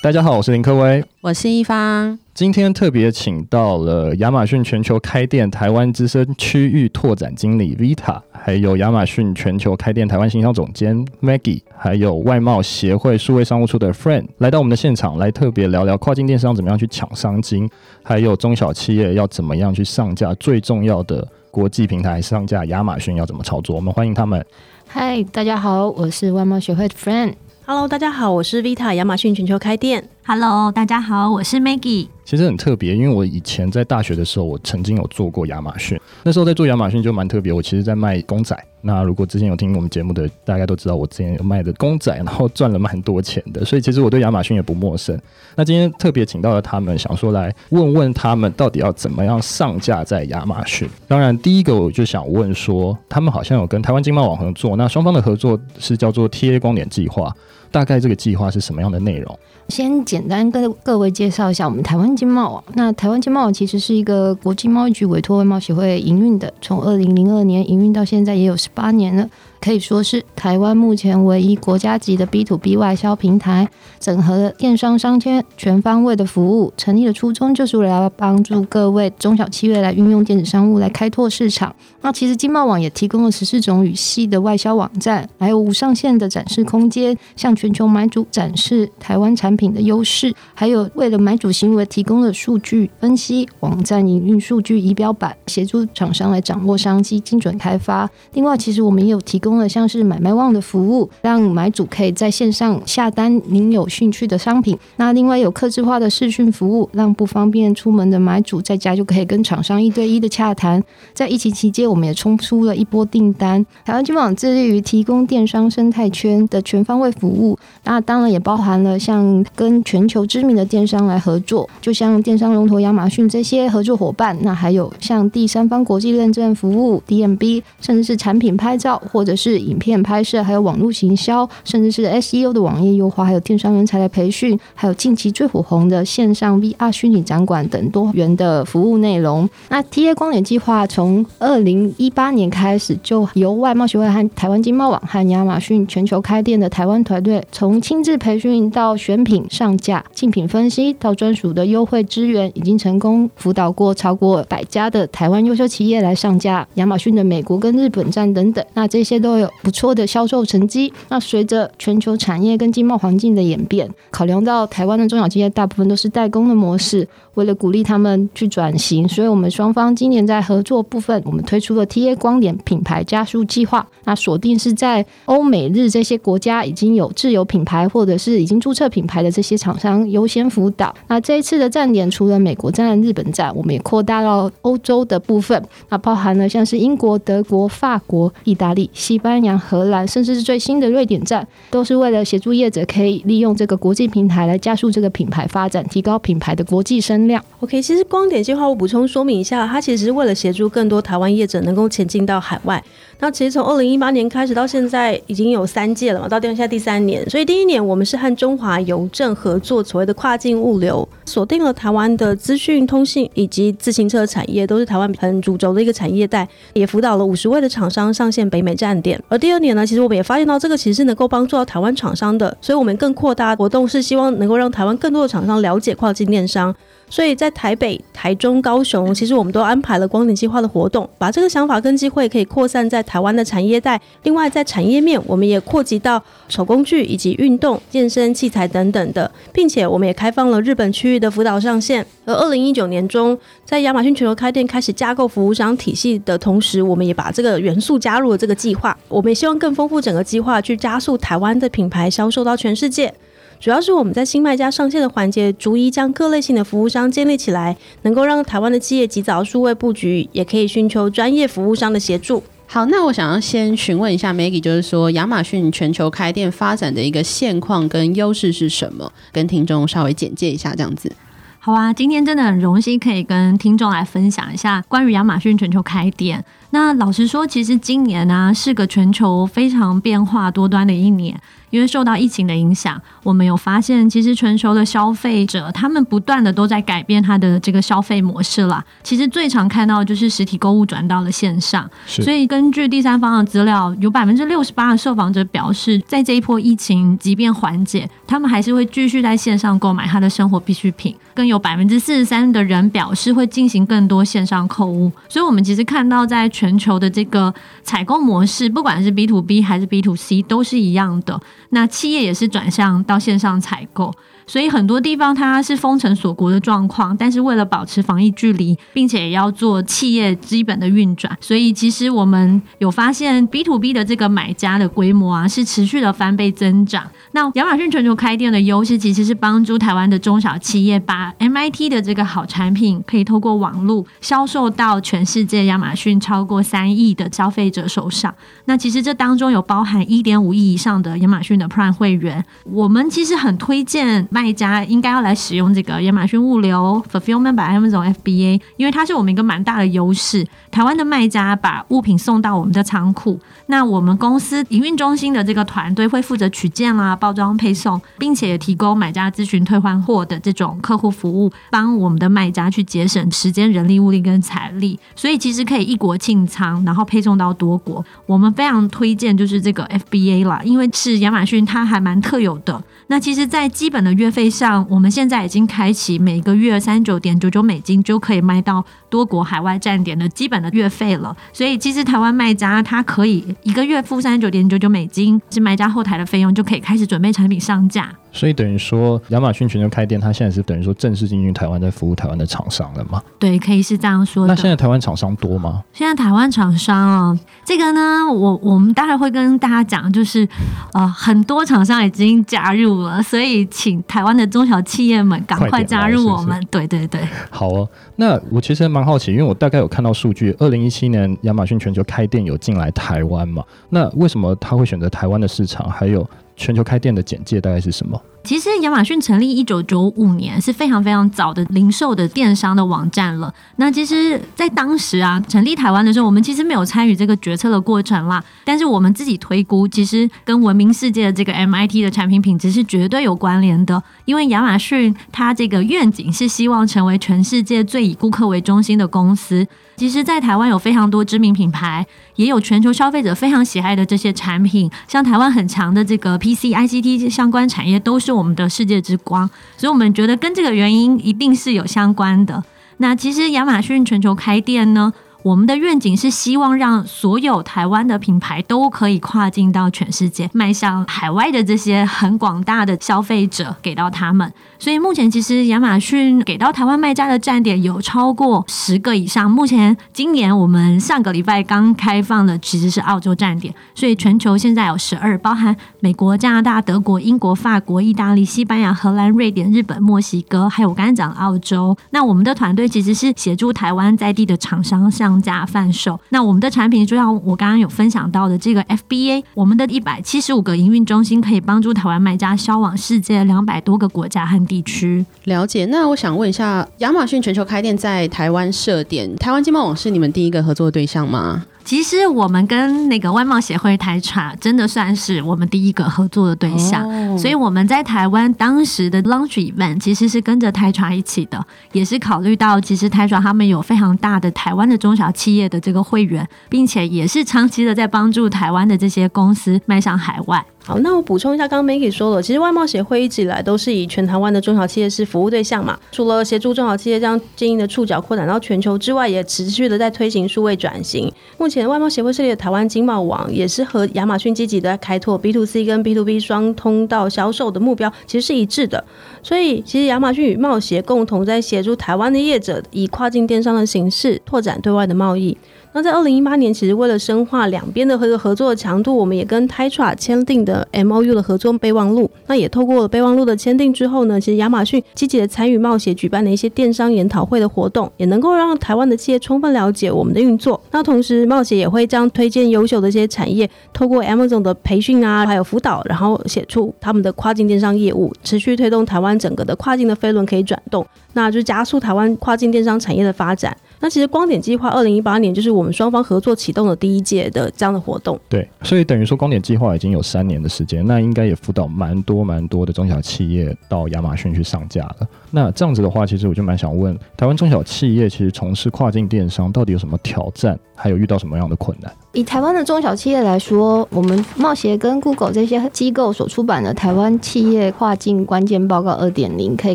大家好，我是林科威，我是一方。今天特别请到了亚马逊全球开店台湾资深区域拓展经理 Vita，还有亚马逊全球开店台湾行销总监 Maggie，还有外贸协会数位商务处的 Friend 来到我们的现场，来特别聊聊跨境电商怎么样去抢商机，还有中小企业要怎么样去上架最重要的国际平台上架亚马逊要怎么操作。我们欢迎他们。嗨，大家好，我是外贸协会的 Friend。Hello，大家好，我是 Vita，亚马逊全球开店。Hello，大家好，我是 Maggie。其实很特别，因为我以前在大学的时候，我曾经有做过亚马逊。那时候在做亚马逊就蛮特别，我其实在卖公仔。那如果之前有听我们节目的，大家都知道我之前有卖的公仔，然后赚了蛮多钱的。所以其实我对亚马逊也不陌生。那今天特别请到了他们，想说来问问他们到底要怎么样上架在亚马逊。当然，第一个我就想问说，他们好像有跟台湾经贸网合作，那双方的合作是叫做 TA 光点计划。大概这个计划是什么样的内容？先简单跟各位介绍一下我们台湾经贸网。那台湾经贸网其实是一个国际贸易局委托外贸协会营运的，从二零零二年营运到现在也有十八年了。可以说是台湾目前唯一国家级的 B to B 外销平台，整合了电商商圈全方位的服务。成立的初衷就是为了要帮助各位中小企业来运用电子商务来开拓市场。那其实经贸网也提供了十四种语系的外销网站，还有无上限的展示空间，向全球买主展示台湾产品的优势，还有为了买主行为提供了数据分析、网站营运数据仪表板，协助厂商来掌握商机、精准开发。另外，其实我们也有提供。提供了像是买卖旺的服务，让买主可以在线上下单您有兴趣的商品。那另外有客制化的视讯服务，让不方便出门的买主在家就可以跟厂商一对一的洽谈。在疫情期间，我们也冲出了一波订单。台湾经贸网致力于提供电商生态圈的全方位服务，那当然也包含了像跟全球知名的电商来合作，就像电商龙头亚马逊这些合作伙伴。那还有像第三方国际认证服务 DMB，甚至是产品拍照或者是影片拍摄，还有网络行销，甚至是 SEO 的网页优化，还有电商人才的培训，还有近期最火红的线上 VR 虚拟展馆等多元的服务内容。那 TA 光点计划从二零一八年开始，就由外贸协会和台湾经贸网和亚马逊全球开店的台湾团队，从亲自培训到选品上架、竞品分析到专属的优惠资源，已经成功辅导过超过百家的台湾优秀企业来上架亚马逊的美国跟日本站等等。那这些都都有不错的销售成绩。那随着全球产业跟经贸环境的演变，考量到台湾的中小企业大部分都是代工的模式，为了鼓励他们去转型，所以我们双方今年在合作部分，我们推出了 TA 光点品牌加速计划。那锁定是在欧美日这些国家已经有自有品牌或者是已经注册品牌的这些厂商优先辅导。那这一次的站点除了美国站、日本站，我们也扩大到欧洲的部分，那包含了像是英国、德国、法国、意大利、西。西班牙、荷兰，甚至是最新的瑞典站，都是为了协助业者可以利用这个国际平台来加速这个品牌发展，提高品牌的国际声量。OK，其实光点计划我补充说明一下，它其实是为了协助更多台湾业者能够前进到海外。那其实从二零一八年开始到现在已经有三届了嘛，到现在第三年。所以第一年我们是和中华邮政合作所谓的跨境物流，锁定了台湾的资讯通信以及自行车产业，都是台湾很主轴的一个产业带，也辅导了五十位的厂商上线北美站点。而第二年呢，其实我们也发现到这个其实是能够帮助到台湾厂商的，所以我们更扩大活动，是希望能够让台湾更多的厂商了解跨境电商。所以在台北、台中、高雄，其实我们都安排了光点计划的活动，把这个想法跟机会可以扩散在台湾的产业带。另外，在产业面，我们也扩及到手工具以及运动、健身器材等等的，并且我们也开放了日本区域的辅导上线。而二零一九年中，在亚马逊全球开店开始架构服务商体系的同时，我们也把这个元素加入了这个计划。我们也希望更丰富整个计划，去加速台湾的品牌销售到全世界。主要是我们在新卖家上线的环节，逐一将各类型的服务商建立起来，能够让台湾的企业及早数位布局，也可以寻求专业服务商的协助。好，那我想要先询问一下 Maggie，就是说亚马逊全球开店发展的一个现况跟优势是什么？跟听众稍微简介一下，这样子。好啊，今天真的很荣幸可以跟听众来分享一下关于亚马逊全球开店。那老实说，其实今年呢、啊、是个全球非常变化多端的一年。因为受到疫情的影响，我们有发现，其实全球的消费者他们不断的都在改变他的这个消费模式啦。其实最常看到的就是实体购物转到了线上，所以根据第三方的资料，有百分之六十八的受访者表示，在这一波疫情即便缓解，他们还是会继续在线上购买他的生活必需品。更有百分之四十三的人表示会进行更多线上购物。所以，我们其实看到在全球的这个采购模式，不管是 B to B 还是 B to C，都是一样的。那企业也是转向到线上采购。所以很多地方它是封城锁国的状况，但是为了保持防疫距离，并且也要做企业基本的运转，所以其实我们有发现 B to B 的这个买家的规模啊是持续的翻倍增长。那亚马逊全球开店的优势其实是帮助台湾的中小企业把 MIT 的这个好产品可以透过网络销售到全世界亚马逊超过三亿的消费者手上。那其实这当中有包含一点五亿以上的亚马逊的 Prime 会员，我们其实很推荐。卖家应该要来使用这个亚马逊物流 Fulfillment by Amazon FBA，因为它是我们一个蛮大的优势。台湾的卖家把物品送到我们的仓库，那我们公司营运中心的这个团队会负责取件啦、包装、配送，并且也提供买家咨询、退换货的这种客户服务，帮我们的卖家去节省时间、人力、物力跟财力。所以其实可以一国庆仓，然后配送到多国。我们非常推荐就是这个 FBA 啦，因为是亚马逊它还蛮特有的。那其实，在基本的月费上，我们现在已经开启每个月三十九点九九美金就可以卖到多国海外站点的基本的月费了。所以，其实台湾卖家他可以一个月付三十九点九九美金，是卖家后台的费用，就可以开始准备产品上架。所以等于说，亚马逊全球开店，它现在是等于说正式进军台湾，在服务台湾的厂商了吗？对，可以是这样说的。那现在台湾厂商多吗？现在台湾厂商啊，这个呢，我我们待会会跟大家讲，就是呃，很多厂商已经加入了，所以请台湾的中小企业们赶快加入我们。是是对对对，好哦。那我其实蛮好奇，因为我大概有看到数据，二零一七年亚马逊全球开店有进来台湾嘛？那为什么他会选择台湾的市场？还有？全球开店的简介大概是什么？其实亚马逊成立一九九五年是非常非常早的零售的电商的网站了。那其实，在当时啊，成立台湾的时候，我们其实没有参与这个决策的过程啦。但是我们自己推估，其实跟闻名世界的这个 MIT 的产品品质是绝对有关联的。因为亚马逊它这个愿景是希望成为全世界最以顾客为中心的公司。其实，在台湾有非常多知名品牌，也有全球消费者非常喜爱的这些产品，像台湾很强的这个 PC、ICT 相关产业，都是我们的世界之光。所以，我们觉得跟这个原因一定是有相关的。那其实，亚马逊全球开店呢，我们的愿景是希望让所有台湾的品牌都可以跨境到全世界，迈向海外的这些很广大的消费者，给到他们。所以目前其实亚马逊给到台湾卖家的站点有超过十个以上。目前今年我们上个礼拜刚开放的其实是澳洲站点，所以全球现在有十二，包含美国、加拿大、德国、英国、法国、意大利、西班牙、荷兰、瑞典、日本、墨西哥，还有我刚才讲的澳洲。那我们的团队其实是协助台湾在地的厂商上架贩售。那我们的产品就像我刚刚有分享到的这个 FBA，我们的一百七十五个营运中心可以帮助台湾卖家销往世界两百多个国家和地区。了解。那我想问一下，亚马逊全球开店在台湾设点，台湾经贸网是你们第一个合作对象吗？其实我们跟那个外贸协会台茶真的算是我们第一个合作的对象，哦、所以我们在台湾当时的 launch event 其实是跟着台茶一起的，也是考虑到其实台茶他们有非常大的台湾的中小企业的这个会员，并且也是长期的在帮助台湾的这些公司迈向海外。好，那我补充一下，刚刚 Maggie 说了，其实外贸协会一直以来都是以全台湾的中小企业是服务对象嘛。除了协助中小企业将经营的触角扩展到全球之外，也持续的在推行数位转型。目前外贸协会设立的台湾经贸网，也是和亚马逊积极的开拓 B to C 跟 B to B 双通道销售的目标，其实是一致的。所以，其实亚马逊与贸协共同在协助台湾的业者，以跨境电商的形式拓展对外的贸易。那在二零一八年，其实为了深化两边的合合作的强度，我们也跟 Tatra 签订的 MOU 的合作备忘录。那也透过了备忘录的签订之后呢，其实亚马逊积极的参与贸协举办的一些电商研讨会的活动，也能够让台湾的企业充分了解我们的运作。那同时，贸协也会将推荐优秀的一些产业，透过 Amazon 的培训啊，还有辅导，然后写出他们的跨境电商业务，持续推动台湾整个的跨境的飞轮可以转动，那就加速台湾跨境电商产业的发展。那其实光点计划二零一八年就是我们双方合作启动的第一届的这样的活动。对，所以等于说光点计划已经有三年的时间，那应该也辅导蛮多蛮多的中小企业到亚马逊去上架了。那这样子的话，其实我就蛮想问，台湾中小企业其实从事跨境电商到底有什么挑战，还有遇到什么样的困难？以台湾的中小企业来说，我们贸协跟 Google 这些机构所出版的《台湾企业跨境关键报告二点零》，可以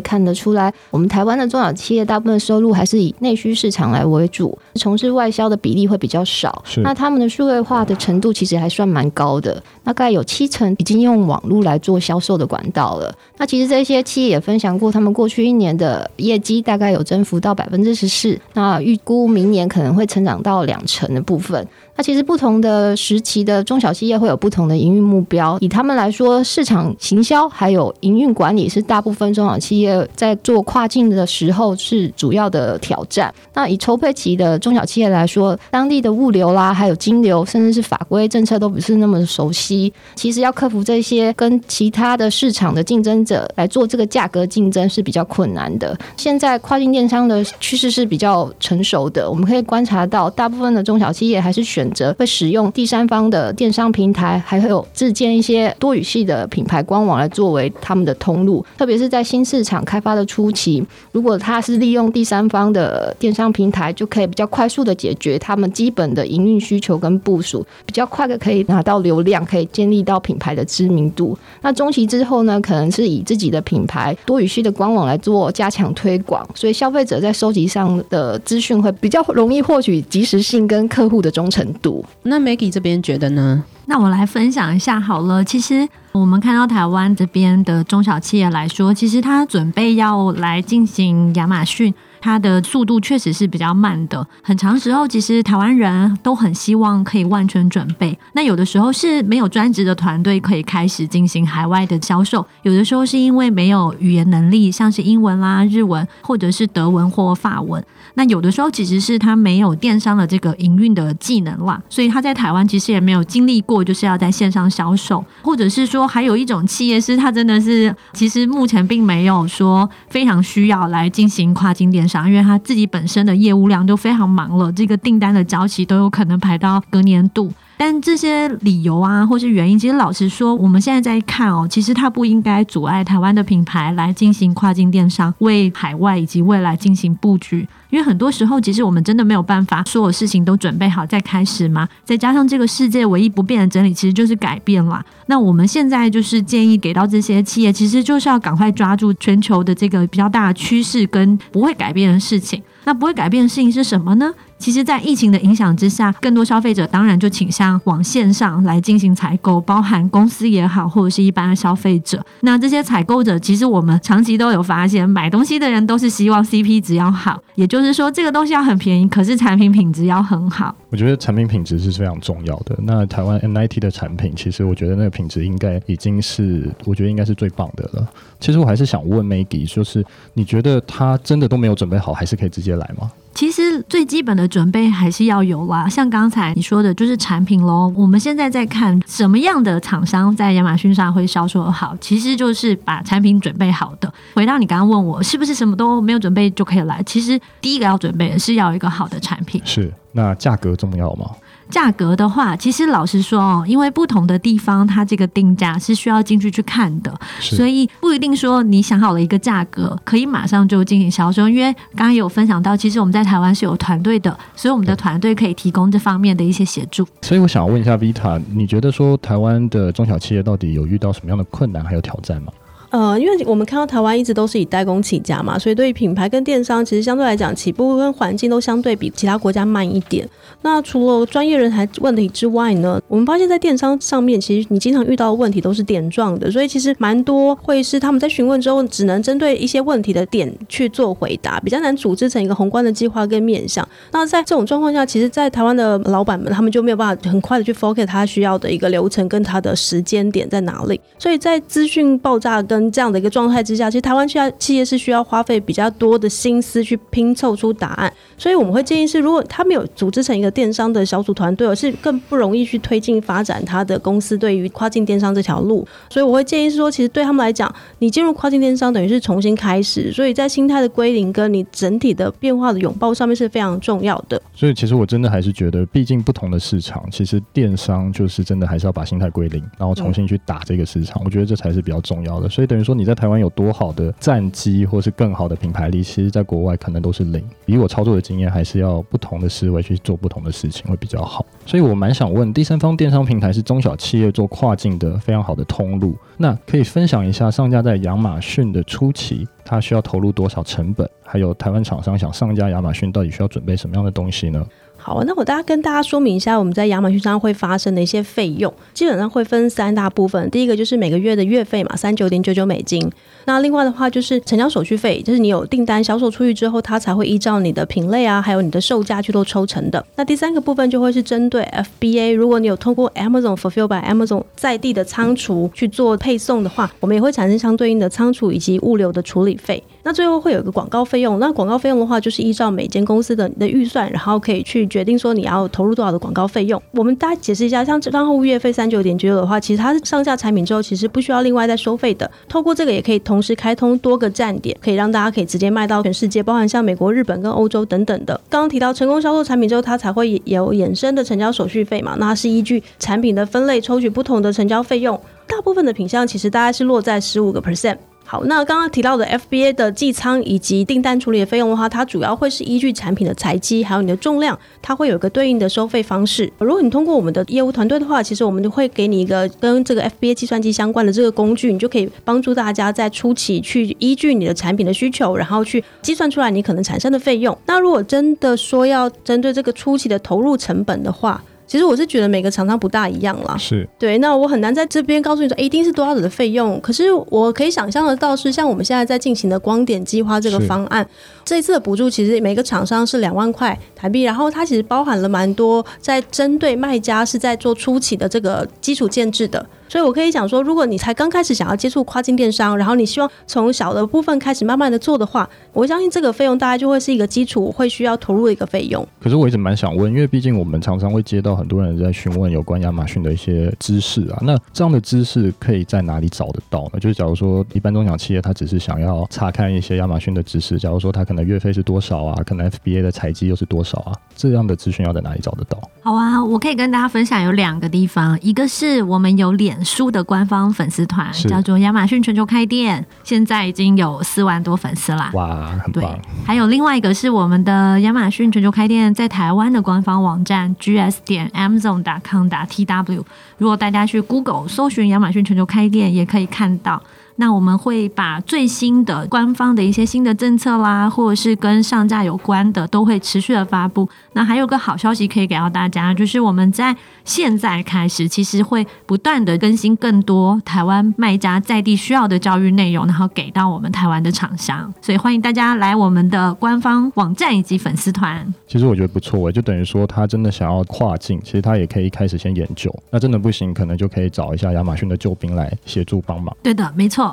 看得出来，我们台湾的中小企业大部分收入还是以内需市场来为主，从事外销的比例会比较少。是。那他们的数位化的程度其实还算蛮高的，大概有七成已经用网络来做销售的管道了。那其实这些企业也分享过，他们过去一年的业绩大概有增幅到百分之十四，那预估明年可能会成长到两成的部分。那其实不同的时期的中小企业会有不同的营运目标。以他们来说，市场行销还有营运管理是大部分中小企业在做跨境的时候是主要的挑战。那以筹备期的中小企业来说，当地的物流啦，还有金流，甚至是法规政策都不是那么熟悉。其实要克服这些跟其他的市场的竞争者来做这个价格竞争是比较困难的。现在跨境电商的趋势是比较成熟的，我们可以观察到，大部分的中小企业还是选。择会使用第三方的电商平台，还会有自建一些多语系的品牌官网来作为他们的通路。特别是在新市场开发的初期，如果他是利用第三方的电商平台，就可以比较快速的解决他们基本的营运需求跟部署，比较快的可以拿到流量，可以建立到品牌的知名度。那中期之后呢，可能是以自己的品牌多语系的官网来做加强推广，所以消费者在收集上的资讯会比较容易获取及时性跟客户的忠诚度。那 Maggie 这边觉得呢？那我来分享一下好了。其实我们看到台湾这边的中小企业来说，其实他准备要来进行亚马逊。它的速度确实是比较慢的，很长时候，其实台湾人都很希望可以万全准备。那有的时候是没有专职的团队可以开始进行海外的销售，有的时候是因为没有语言能力，像是英文啦、日文，或者是德文或法文。那有的时候其实是他没有电商的这个营运的技能啦，所以他在台湾其实也没有经历过，就是要在线上销售，或者是说还有一种企业是他真的是其实目前并没有说非常需要来进行跨境电商。因为他自己本身的业务量都非常忙了，这个订单的交期都有可能排到隔年度。但这些理由啊，或是原因，其实老实说，我们现在在看哦，其实它不应该阻碍台湾的品牌来进行跨境电商，为海外以及未来进行布局。因为很多时候，其实我们真的没有办法所有事情都准备好再开始嘛。再加上这个世界唯一不变的真理，其实就是改变啦。那我们现在就是建议给到这些企业，其实就是要赶快抓住全球的这个比较大的趋势跟不会改变的事情。那不会改变的事情是什么呢？其实，在疫情的影响之下，更多消费者当然就倾向往线上来进行采购，包含公司也好，或者是一般的消费者。那这些采购者，其实我们长期都有发现，买东西的人都是希望 CP 值要好，也就是说，这个东西要很便宜，可是产品品质要很好。我觉得产品品质是非常重要的。那台湾 NIT 的产品，其实我觉得那个品质应该已经是，我觉得应该是最棒的了。其实我还是想问 Maggie，就是你觉得他真的都没有准备好，还是可以直接来吗？其实最基本的准备还是要有啦，像刚才你说的，就是产品喽。我们现在在看什么样的厂商在亚马逊上会销售好，其实就是把产品准备好的。回到你刚刚问我，是不是什么都没有准备就可以来？其实第一个要准备的是要一个好的产品。是，那价格重要吗？价格的话，其实老实说哦，因为不同的地方，它这个定价是需要进去去看的，所以不一定说你想好了一个价格，可以马上就进行销售。因为刚刚有分享到，其实我们在台湾是有团队的，所以我们的团队可以提供这方面的一些协助。所以我想问一下 Vita，你觉得说台湾的中小企业到底有遇到什么样的困难还有挑战吗？呃，因为我们看到台湾一直都是以代工起家嘛，所以对于品牌跟电商，其实相对来讲起步跟环境都相对比其他国家慢一点。那除了专业人才问题之外呢，我们发现，在电商上面，其实你经常遇到的问题都是点状的，所以其实蛮多会是他们在询问之后，只能针对一些问题的点去做回答，比较难组织成一个宏观的计划跟面向。那在这种状况下，其实，在台湾的老板们，他们就没有办法很快的去 focus 他需要的一个流程跟他的时间点在哪里。所以在资讯爆炸跟这样的一个状态之下，其实台湾需要企业是需要花费比较多的心思去拼凑出答案。所以我们会建议是，如果他没有组织成一个电商的小组团队，而是更不容易去推进发展他的公司对于跨境电商这条路。所以我会建议是说，其实对他们来讲，你进入跨境电商等于是重新开始，所以在心态的归零跟你整体的变化的拥抱上面是非常重要的。所以其实我真的还是觉得，毕竟不同的市场，其实电商就是真的还是要把心态归零，然后重新去打这个市场。我觉得这才是比较重要的。所以等于说你在台湾有多好的战机，或是更好的品牌力，其实在国外可能都是零。以我操作的经验，还是要不同的思维去做不同的事情会比较好。所以我蛮想问，第三方电商平台是中小企业做跨境的非常好的通路。那可以分享一下上架在亚马逊的初期，它需要投入多少成本？还有台湾厂商想上架亚马逊，到底需要准备什么样的东西呢？好，那我大家跟大家说明一下，我们在亚马逊上会发生的一些费用，基本上会分三大部分。第一个就是每个月的月费嘛，三九点九九美金。那另外的话就是成交手续费，就是你有订单销售出去之后，它才会依照你的品类啊，还有你的售价去做抽成的。那第三个部分就会是针对 FBA，如果你有通过 Amazon Fulfill by Amazon 在地的仓储去做配送的话，我们也会产生相对应的仓储以及物流的处理费。那最后会有个广告费用，那广告费用的话，就是依照每间公司的你的预算，然后可以去决定说你要投入多少的广告费用。我们大家解释一下，像账户月费三九点九九的话，其实它是上架产品之后，其实不需要另外再收费的。透过这个也可以同时开通多个站点，可以让大家可以直接卖到全世界，包含像美国、日本跟欧洲等等的。刚刚提到成功销售产品之后，它才会有衍生的成交手续费嘛？那它是依据产品的分类抽取不同的成交费用，大部分的品项其实大概是落在十五个 percent。好，那刚刚提到的 FBA 的寄仓以及订单处理的费用的话，它主要会是依据产品的材积还有你的重量，它会有一个对应的收费方式。如果你通过我们的业务团队的话，其实我们就会给你一个跟这个 FBA 计算机相关的这个工具，你就可以帮助大家在初期去依据你的产品的需求，然后去计算出来你可能产生的费用。那如果真的说要针对这个初期的投入成本的话，其实我是觉得每个厂商不大一样啦，是对。那我很难在这边告诉你说，一定是多少的费用。可是我可以想象得到，是像我们现在在进行的光点计划这个方案，这一次的补助其实每个厂商是两万块台币，然后它其实包含了蛮多在针对卖家是在做初期的这个基础建制的。所以，我可以讲说，如果你才刚开始想要接触跨境电商，然后你希望从小的部分开始慢慢的做的话，我相信这个费用大概就会是一个基础，会需要投入的一个费用。可是我一直蛮想问，因为毕竟我们常常会接到很多人在询问有关亚马逊的一些知识啊，那这样的知识可以在哪里找得到呢？就是假如说一般中小企业他只是想要查看一些亚马逊的知识，假如说他可能月费是多少啊，可能 FBA 的采集又是多少啊，这样的资讯要在哪里找得到？好啊，我可以跟大家分享有两个地方，一个是我们有脸书的官方。粉丝团叫做亚马逊全球开店，现在已经有四万多粉丝啦。哇，很棒！对，还有另外一个是我们的亚马逊全球开店在台湾的官方网站 gs 点 amazon.com 打 tw，如果大家去 Google 搜寻亚马逊全球开店，也可以看到。那我们会把最新的官方的一些新的政策啦，或者是跟上架有关的，都会持续的发布。那还有个好消息可以给到大家，就是我们在现在开始，其实会不断的更新更多台湾卖家在地需要的教育内容，然后给到我们台湾的厂商。所以欢迎大家来我们的官方网站以及粉丝团。其实我觉得不错，就等于说他真的想要跨境，其实他也可以一开始先研究。那真的不行，可能就可以找一下亚马逊的救兵来协助帮忙。对的，没错。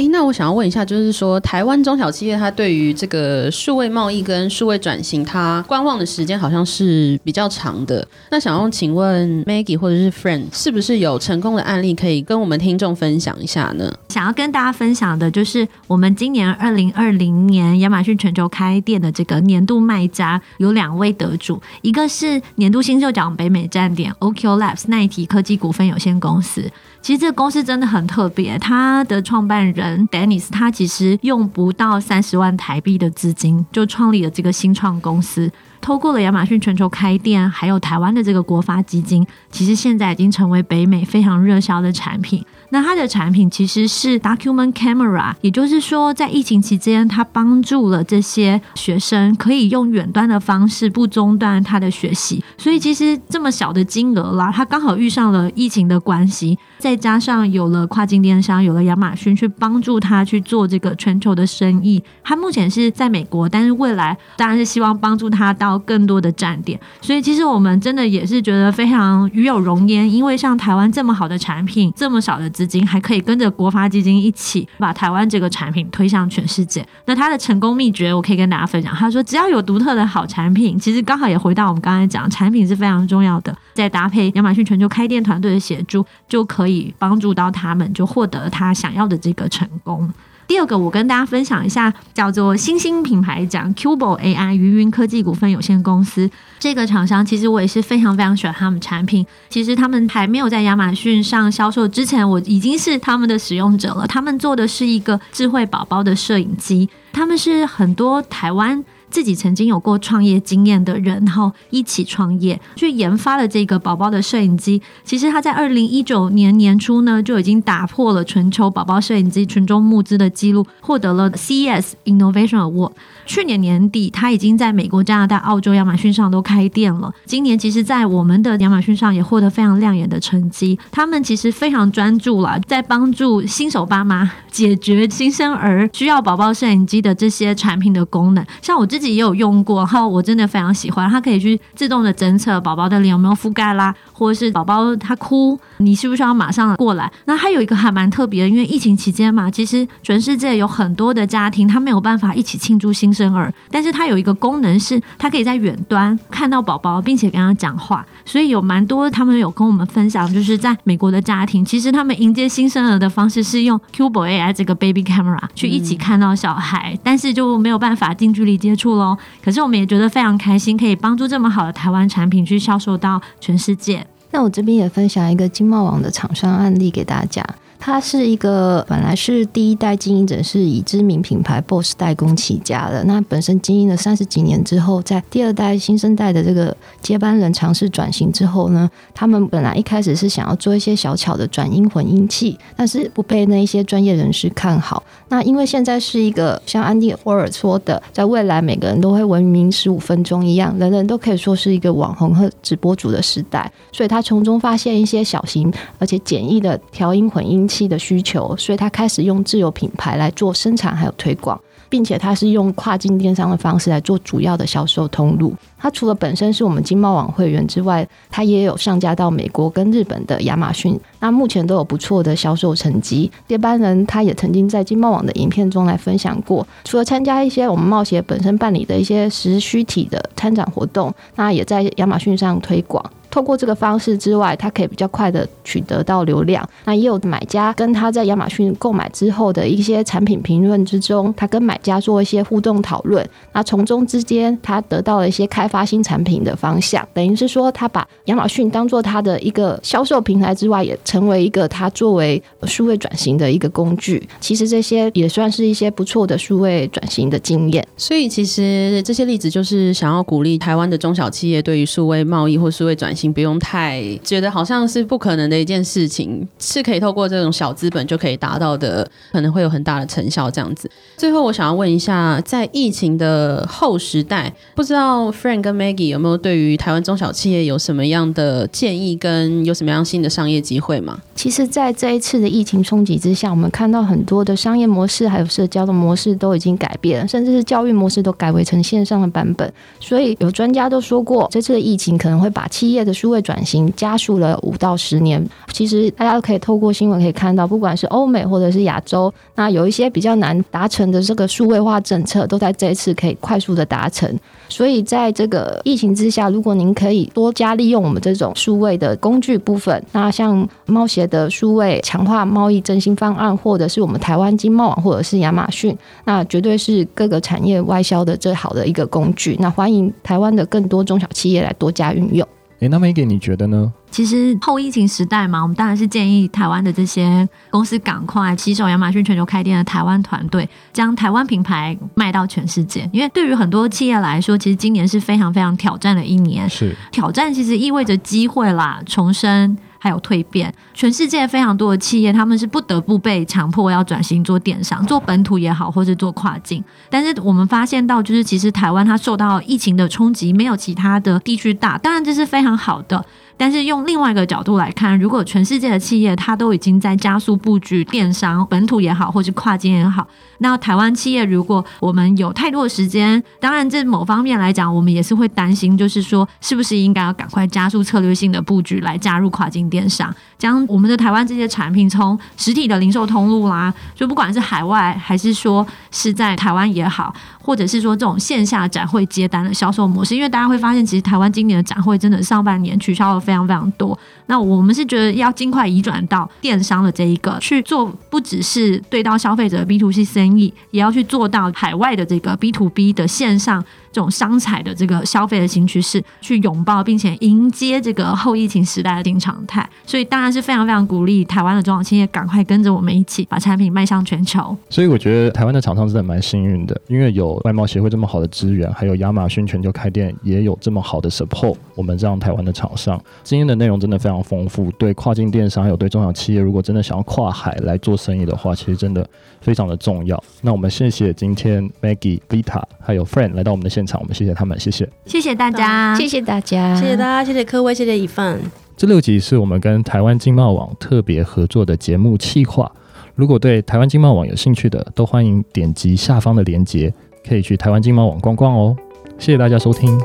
哎，那我想要问一下，就是说台湾中小企业它对于这个数位贸易跟数位转型，它观望的时间好像是比较长的。那想要请问 Maggie 或者是 Friend，是不是有成功的案例可以跟我们听众分享一下呢？想要跟大家分享的就是我们今年二零二零年亚马逊全球开店的这个年度卖家有两位得主，一个是年度新秀奖北美站点 OQ Labs 奈提科技股份有限公司。其实这个公司真的很特别，他的创办人 Dennis 他其实用不到三十万台币的资金就创立了这个新创公司。透过了亚马逊全球开店，还有台湾的这个国发基金，其实现在已经成为北美非常热销的产品。那它的产品其实是 Document Camera，也就是说，在疫情期间，它帮助了这些学生可以用远端的方式不中断他的学习。所以其实这么小的金额啦，它刚好遇上了疫情的关系。再加上有了跨境电商，有了亚马逊去帮助他去做这个全球的生意。他目前是在美国，但是未来当然是希望帮助他到更多的站点。所以其实我们真的也是觉得非常与有荣焉，因为像台湾这么好的产品，这么少的资金，还可以跟着国发基金一起把台湾这个产品推向全世界。那他的成功秘诀，我可以跟大家分享。他说，只要有独特的好产品，其实刚好也回到我们刚才讲，产品是非常重要的。再搭配亚马逊全球开店团队的协助，就可以帮助到他们，就获得他想要的这个成功。第二个，我跟大家分享一下，叫做新兴品牌奖 Cubo AI 云云科技股份有限公司这个厂商，其实我也是非常非常喜欢他们产品。其实他们还没有在亚马逊上销售之前，我已经是他们的使用者了。他们做的是一个智慧宝宝的摄影机，他们是很多台湾。自己曾经有过创业经验的人，然后一起创业去研发了这个宝宝的摄影机。其实他在二零一九年年初呢，就已经打破了全球宝宝摄影机群众募资的记录，获得了 CES Innovation Award。去年年底，他已经在美国、加拿大、澳洲亚马逊上都开店了。今年，其实，在我们的亚马逊上也获得非常亮眼的成绩。他们其实非常专注了，在帮助新手爸妈解决新生儿需要宝宝摄影机的这些产品的功能。像我自自己也有用过，然后我真的非常喜欢。它可以去自动的侦测宝宝的脸有没有覆盖啦，或者是宝宝他哭，你需不需要马上过来？那还有一个还蛮特别的，因为疫情期间嘛，其实全世界有很多的家庭他没有办法一起庆祝新生。儿，但是它有一个功能是，它可以在远端看到宝宝，并且跟他讲话。所以有蛮多他们有跟我们分享，就是在美国的家庭，其实他们迎接新生儿的方式是用 Cubo AI 这个 Baby Camera 去一起看到小孩，但是就没有办法近距离接触喽。可是我们也觉得非常开心，可以帮助这么好的台湾产品去销售到全世界。那我这边也分享一个经贸网的厂商案例给大家。他是一个本来是第一代经营者，是以知名品牌 BOSS 代工起家的。那本身经营了三十几年之后，在第二代新生代的这个接班人尝试转型之后呢，他们本来一开始是想要做一些小巧的转音混音器，但是不被那一些专业人士看好。那因为现在是一个像安迪沃尔说的，在未来每个人都会闻名十五分钟一样，人人都可以说是一个网红和直播主的时代，所以他从中发现一些小型而且简易的调音混音器的需求，所以他开始用自有品牌来做生产还有推广。并且他是用跨境电商的方式来做主要的销售通路。他除了本身是我们经贸网会员之外，他也有上架到美国跟日本的亚马逊。那目前都有不错的销售成绩。接班人他也曾经在经贸网的影片中来分享过，除了参加一些我们贸协本身办理的一些实虚体的参展活动，那也在亚马逊上推广。透过这个方式之外，他可以比较快的取得到流量。那也有买家跟他在亚马逊购买之后的一些产品评论之中，他跟买家做一些互动讨论。那从中之间，他得到了一些开发新产品的方向。等于是说，他把亚马逊当做他的一个销售平台之外，也成为一个他作为数位转型的一个工具。其实这些也算是一些不错的数位转型的经验。所以，其实这些例子就是想要鼓励台湾的中小企业对于数位贸易或数位转型。请不用太觉得好像是不可能的一件事情，是可以透过这种小资本就可以达到的，可能会有很大的成效。这样子，最后我想要问一下，在疫情的后时代，不知道 Frank 跟 Maggie 有没有对于台湾中小企业有什么样的建议，跟有什么样新的商业机会吗？其实，在这一次的疫情冲击之下，我们看到很多的商业模式还有社交的模式都已经改变了，甚至是教育模式都改为成线上的版本。所以，有专家都说过，这次的疫情可能会把企业的数位转型加速了五到十年。其实大家都可以透过新闻可以看到，不管是欧美或者是亚洲，那有一些比较难达成的这个数位化政策，都在这一次可以快速的达成。所以在这个疫情之下，如果您可以多加利用我们这种数位的工具部分，那像猫协的数位强化贸易振兴方案，或者是我们台湾经贸网，或者是亚马逊，那绝对是各个产业外销的最好的一个工具。那欢迎台湾的更多中小企业来多加运用。诶，那 Maggie 你觉得呢？其实后疫情时代嘛，我们当然是建议台湾的这些公司赶快携手亚马逊全球开店的台湾团队，将台湾品牌卖到全世界。因为对于很多企业来说，其实今年是非常非常挑战的一年。是挑战，其实意味着机会啦，重生。还有蜕变，全世界非常多的企业，他们是不得不被强迫要转型做电商，做本土也好，或是做跨境。但是我们发现到，就是其实台湾它受到疫情的冲击，没有其他的地区大，当然这是非常好的。但是用另外一个角度来看，如果全世界的企业它都已经在加速布局电商，本土也好，或是跨境也好，那台湾企业如果我们有太多的时间，当然这某方面来讲，我们也是会担心，就是说是不是应该要赶快加速策略性的布局来加入跨境电商，将我们的台湾这些产品从实体的零售通路啦，就不管是海外还是说是在台湾也好，或者是说这种线下展会接单的销售模式，因为大家会发现，其实台湾今年的展会真的上半年取消了非常非常多。那我们是觉得要尽快移转到电商的这一个去做，不只是对到消费者 B to C 生意，也要去做到海外的这个 B to B 的线上。这种商采的这个消费的新趋势，去拥抱并且迎接这个后疫情时代的新常态，所以当然是非常非常鼓励台湾的中小企业赶快跟着我们一起把产品迈向全球。所以我觉得台湾的厂商真的蛮幸运的，因为有外贸协会这么好的资源，还有亚马逊全球开店也有这么好的 support，我们这样台湾的厂商。今天的内容真的非常丰富，对跨境电商还有对中小企业，如果真的想要跨海来做生意的话，其实真的非常的重要。那我们谢谢今天 Maggie、Vita 还有 Friend 来到我们的现现场，我们谢谢他们，谢谢，谢谢大家，谢谢大家，谢谢大家，谢谢各位，谢谢一份。这六集是我们跟台湾经贸网特别合作的节目企划。如果对台湾经贸网有兴趣的，都欢迎点击下方的链接，可以去台湾经贸网逛逛哦。谢谢大家收听。